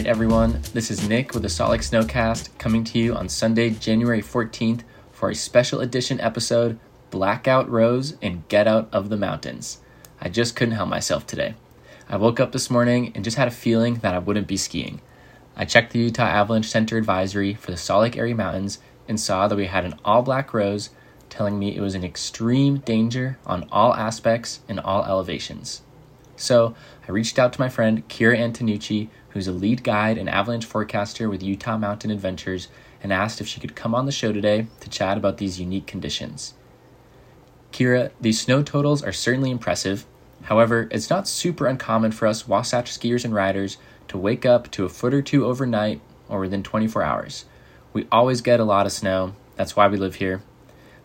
right, everyone, this is Nick with the Salt Lake Snowcast coming to you on Sunday, January 14th for a special edition episode Blackout Rose and Get Out of the Mountains. I just couldn't help myself today. I woke up this morning and just had a feeling that I wouldn't be skiing. I checked the Utah Avalanche Center advisory for the Salt Lake area mountains and saw that we had an all black rose telling me it was in extreme danger on all aspects and all elevations. So I reached out to my friend Kiira Antenucci, who's a lead guide and avalanche forecaster with Utah Mountain Adventures, and asked if she could come on the show today to chat about these unique conditions. Kiira, these snow totals are certainly impressive. However, it's not super uncommon for us Wasatch skiers and riders to wake up to a foot or two overnight or within 24 hours. We always get a lot of snow. That's why we live here.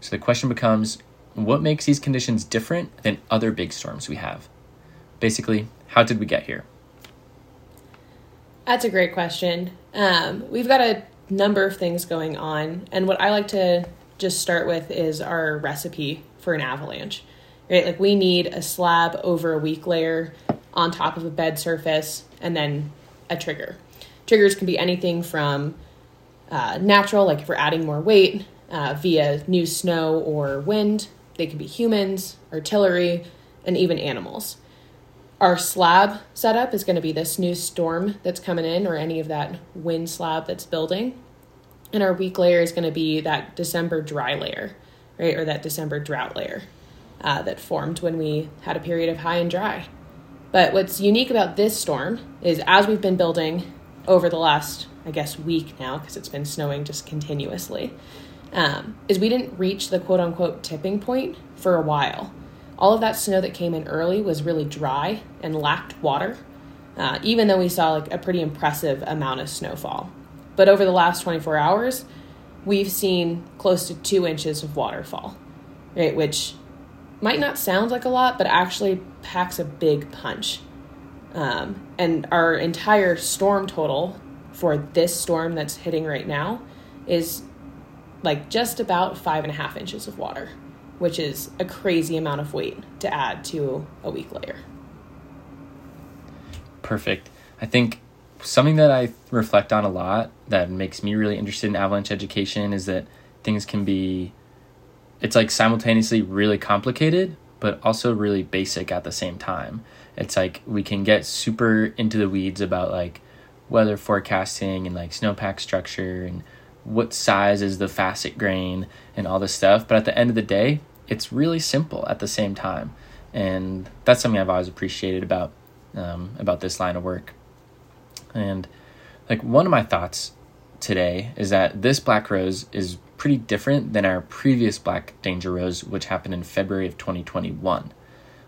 So the question becomes what makes these conditions different than other big storms we have? Basically, how did we get here? That's a great question. Um, we've got a number of things going on, and what I like to just start with is our recipe for an avalanche. Right, like we need a slab over a weak layer on top of a bed surface, and then a trigger. Triggers can be anything from uh, natural, like if we're adding more weight uh, via new snow or wind. They can be humans, artillery, and even animals our slab setup is going to be this new storm that's coming in or any of that wind slab that's building. And our weak layer is going to be that December dry layer, right? Or that December drought layer uh, that formed when we had a period of high and dry. But what's unique about this storm is as we've been building over the last, I guess, week now, because it's been snowing just continuously, um, is we didn't reach the quote unquote tipping point for a while all of that snow that came in early was really dry and lacked water, uh, even though we saw like a pretty impressive amount of snowfall. But over the last 24 hours, we've seen close to two inches of waterfall, right? Which might not sound like a lot, but actually packs a big punch. Um, and our entire storm total for this storm that's hitting right now is like just about five and a half inches of water which is a crazy amount of weight to add to a weak layer. Perfect. I think something that I reflect on a lot that makes me really interested in avalanche education is that things can be it's like simultaneously really complicated but also really basic at the same time. It's like we can get super into the weeds about like weather forecasting and like snowpack structure and what size is the facet grain and all this stuff. But at the end of the day, it's really simple at the same time, and that's something I've always appreciated about um, about this line of work. And like one of my thoughts today is that this black rose is pretty different than our previous black danger rose, which happened in February of 2021.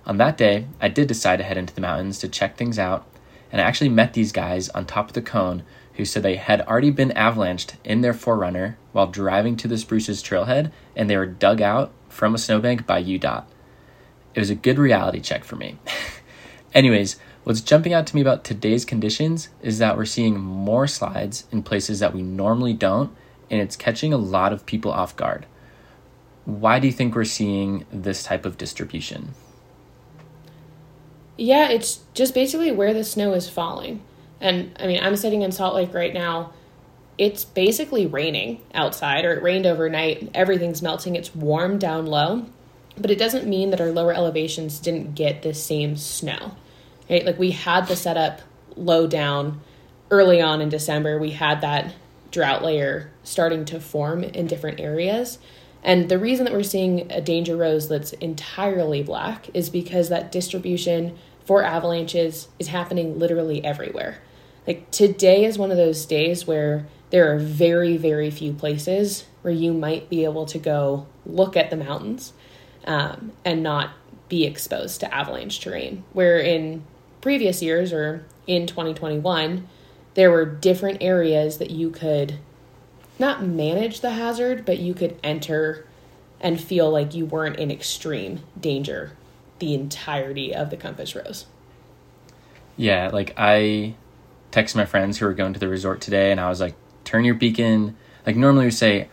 On that day, I did decide to head into the mountains to check things out, and I actually met these guys on top of the cone who said they had already been avalanched in their 4Runner while driving to the Spruces trailhead and they were dug out from a snowbank by UDOT. It was a good reality check for me. Anyways, what's jumping out to me about today's conditions is that we're seeing more slides in places that we normally don't, and it's catching a lot of people off guard. Why do you think we're seeing this type of distribution? Yeah, it's just basically where the snow is falling. And I mean, I'm sitting in Salt Lake right now. It's basically raining outside, or it rained overnight. Everything's melting. It's warm down low, but it doesn't mean that our lower elevations didn't get the same snow. Right? Like we had the setup low down early on in December. We had that drought layer starting to form in different areas. And the reason that we're seeing a danger rose that's entirely black is because that distribution for avalanches is happening literally everywhere. Like today is one of those days where there are very, very few places where you might be able to go look at the mountains um, and not be exposed to avalanche terrain. Where in previous years or in 2021, there were different areas that you could not manage the hazard, but you could enter and feel like you weren't in extreme danger the entirety of the compass rose. Yeah, like I text my friends who are going to the resort today, and I was like, turn your beacon. Like normally we say,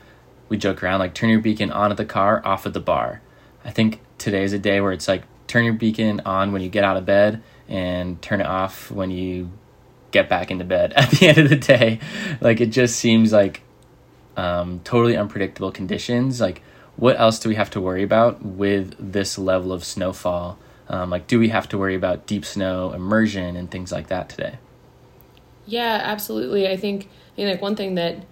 we joke around like turn your beacon on at the car, off at the bar. I think today is a day where it's like turn your beacon on when you get out of bed and turn it off when you get back into bed at the end of the day. Like it just seems like um, totally unpredictable conditions. Like what else do we have to worry about with this level of snowfall? Um, like do we have to worry about deep snow immersion and things like that today? Yeah, absolutely. I think you know, like one thing that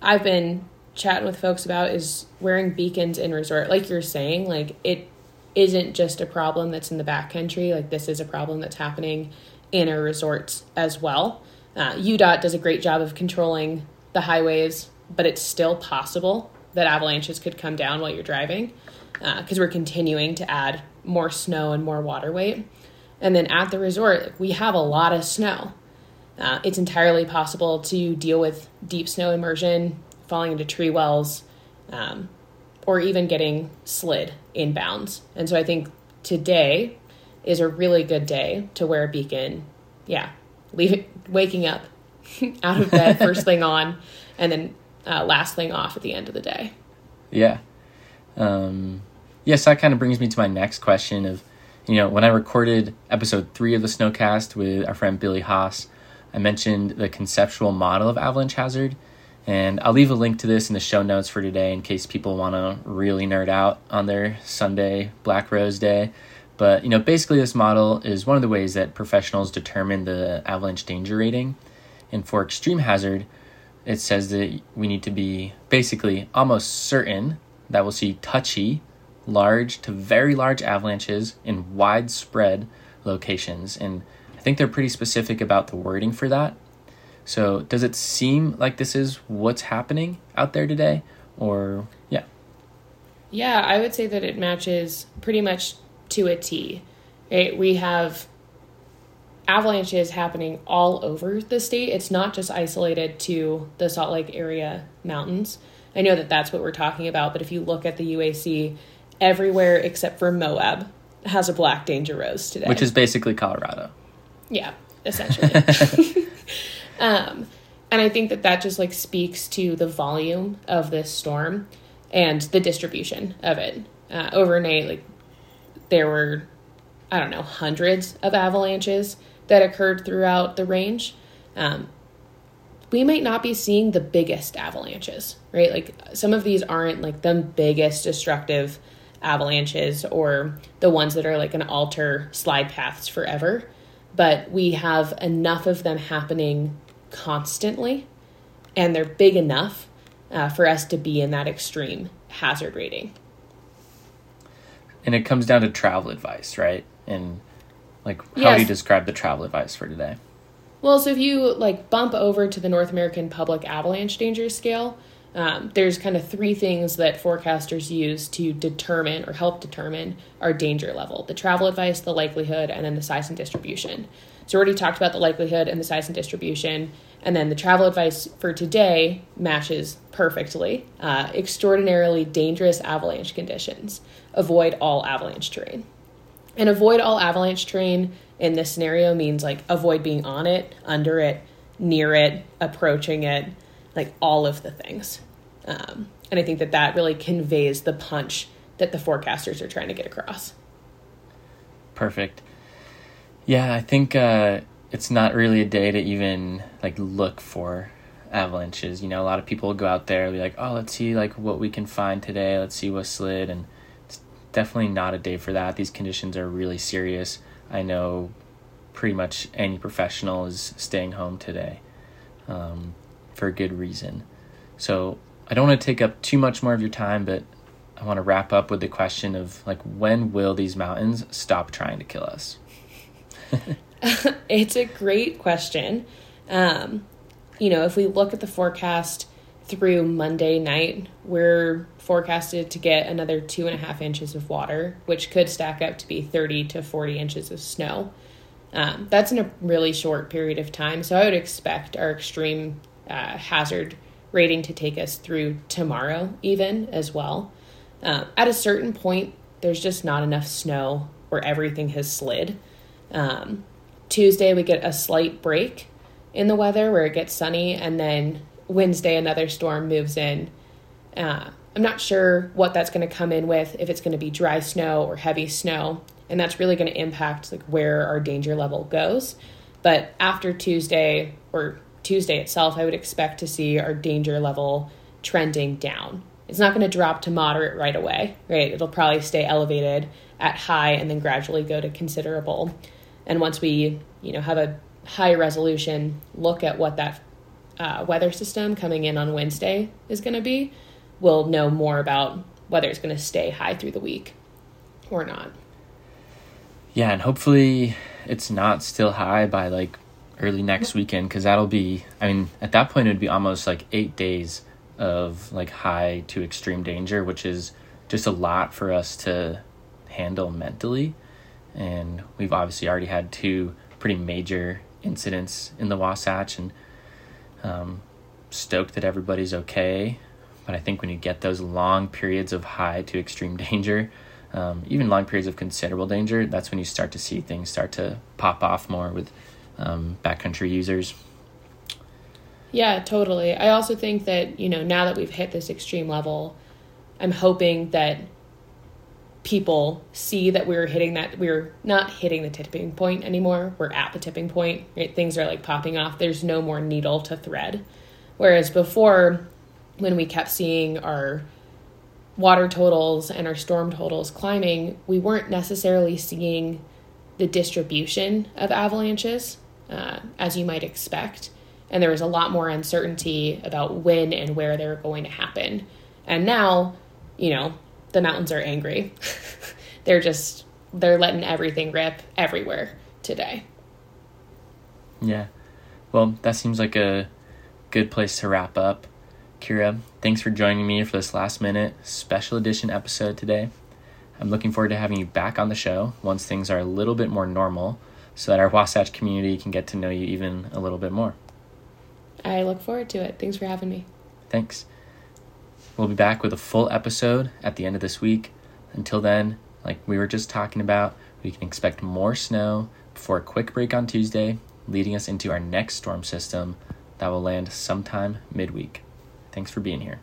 I've been chatting with folks about is wearing beacons in resort. Like you're saying, like it isn't just a problem that's in the backcountry. Like this is a problem that's happening in our resorts as well. Uh, UDOT does a great job of controlling the highways, but it's still possible that avalanches could come down while you're driving because uh, we're continuing to add more snow and more water weight. And then at the resort, we have a lot of snow. Uh, it's entirely possible to deal with deep snow immersion, falling into tree wells, um, or even getting slid inbounds. And so I think today is a really good day to wear a beacon. Yeah, leave waking up out of bed first thing on, and then uh, last thing off at the end of the day. Yeah. Um, yes, that kind of brings me to my next question of, you know, when I recorded episode three of the Snowcast with our friend Billy Haas, I mentioned the conceptual model of avalanche hazard. And I'll leave a link to this in the show notes for today in case people want to really nerd out on their Sunday Black Rose Day. But you know, basically, this model is one of the ways that professionals determine the avalanche danger rating. And for extreme hazard, it says that we need to be basically almost certain that we'll see touchy, large to very large avalanches in widespread locations. And think they're pretty specific about the wording for that. So, does it seem like this is what's happening out there today? Or, yeah. Yeah, I would say that it matches pretty much to a T. Right? We have avalanches happening all over the state. It's not just isolated to the Salt Lake area mountains. I know that that's what we're talking about, but if you look at the UAC, everywhere except for Moab has a black danger rose today. Which is basically Colorado. Yeah, essentially. um, and I think that that just like speaks to the volume of this storm and the distribution of it. Uh, overnight, like there were, I don't know, hundreds of avalanches that occurred throughout the range. Um, we might not be seeing the biggest avalanches, right? Like some of these aren't like the biggest destructive avalanches or the ones that are like an alter slide paths forever, but we have enough of them happening constantly and they're big enough uh, for us to be in that extreme hazard rating. And it comes down to travel advice, right? And like, how yes. do you describe the travel advice for today? Well, so if you like bump over to the North American Public Avalanche Danger Scale, um, there's kind of three things that forecasters use to determine or help determine our danger level the travel advice, the likelihood, and then the size and distribution. So, we already talked about the likelihood and the size and distribution. And then the travel advice for today matches perfectly. Uh, extraordinarily dangerous avalanche conditions. Avoid all avalanche terrain. And avoid all avalanche terrain in this scenario means like avoid being on it, under it, near it, approaching it, like all of the things. Um, and I think that that really conveys the punch that the forecasters are trying to get across. Perfect. Yeah, I think uh, it's not really a day to even like look for avalanches. You know, a lot of people go out there and be like, "Oh, let's see like what we can find today. Let's see what slid." And it's definitely not a day for that. These conditions are really serious. I know pretty much any professional is staying home today um, for a good reason. So I don't want to take up too much more of your time, but I want to wrap up with the question of like when will these mountains stop trying to kill us? it's a great question. Um, you know, if we look at the forecast through Monday night, we're forecasted to get another two and a half inches of water, which could stack up to be 30 to 40 inches of snow. Um, that's in a really short period of time. So I would expect our extreme uh, hazard rating to take us through tomorrow, even as well. Uh, at a certain point, there's just not enough snow where everything has slid. Um, Tuesday, we get a slight break in the weather where it gets sunny, and then Wednesday, another storm moves in. Uh, I'm not sure what that's going to come in with, if it's going to be dry snow or heavy snow, and that's really going to impact like where our danger level goes. But after Tuesday or Tuesday itself, I would expect to see our danger level trending down. It's not going to drop to moderate right away, right? It'll probably stay elevated at high and then gradually go to considerable. And once we, you know, have a high resolution look at what that uh, weather system coming in on Wednesday is going to be, we'll know more about whether it's going to stay high through the week or not. Yeah, and hopefully it's not still high by like early next weekend because that'll be, I mean, at that point it would be almost like eight days of like high to extreme danger, which is just a lot for us to handle mentally. And we've obviously already had two pretty major incidents in the Wasatch and um, stoked that everybody's okay. But I think when you get those long periods of high to extreme danger, um, even long periods of considerable danger, that's when you start to see things start to pop off more with um, backcountry users. Yeah, totally. I also think that, you know, now that we've hit this extreme level, I'm hoping that people see that we're hitting that we're not hitting the tipping point anymore. We're at the tipping point. Right? Things are like popping off. There's no more needle to thread. Whereas before when we kept seeing our water totals and our storm totals climbing, we weren't necessarily seeing the distribution of avalanches uh, as you might expect. And there was a lot more uncertainty about when and where they were going to happen. And now, you know, the mountains are angry. they're just, they're letting everything rip everywhere today. Yeah. Well, that seems like a good place to wrap up. Kiira, thanks for joining me for this last minute special edition episode today. I'm looking forward to having you back on the show once things are a little bit more normal so that our Wasatch community can get to know you even a little bit more. I look forward to it. Thanks for having me. Thanks. We'll be back with a full episode at the end of this week. Until then, like we were just talking about, we can expect more snow before a quick break on Tuesday, leading us into our next storm system that will land sometime midweek. Thanks for being here.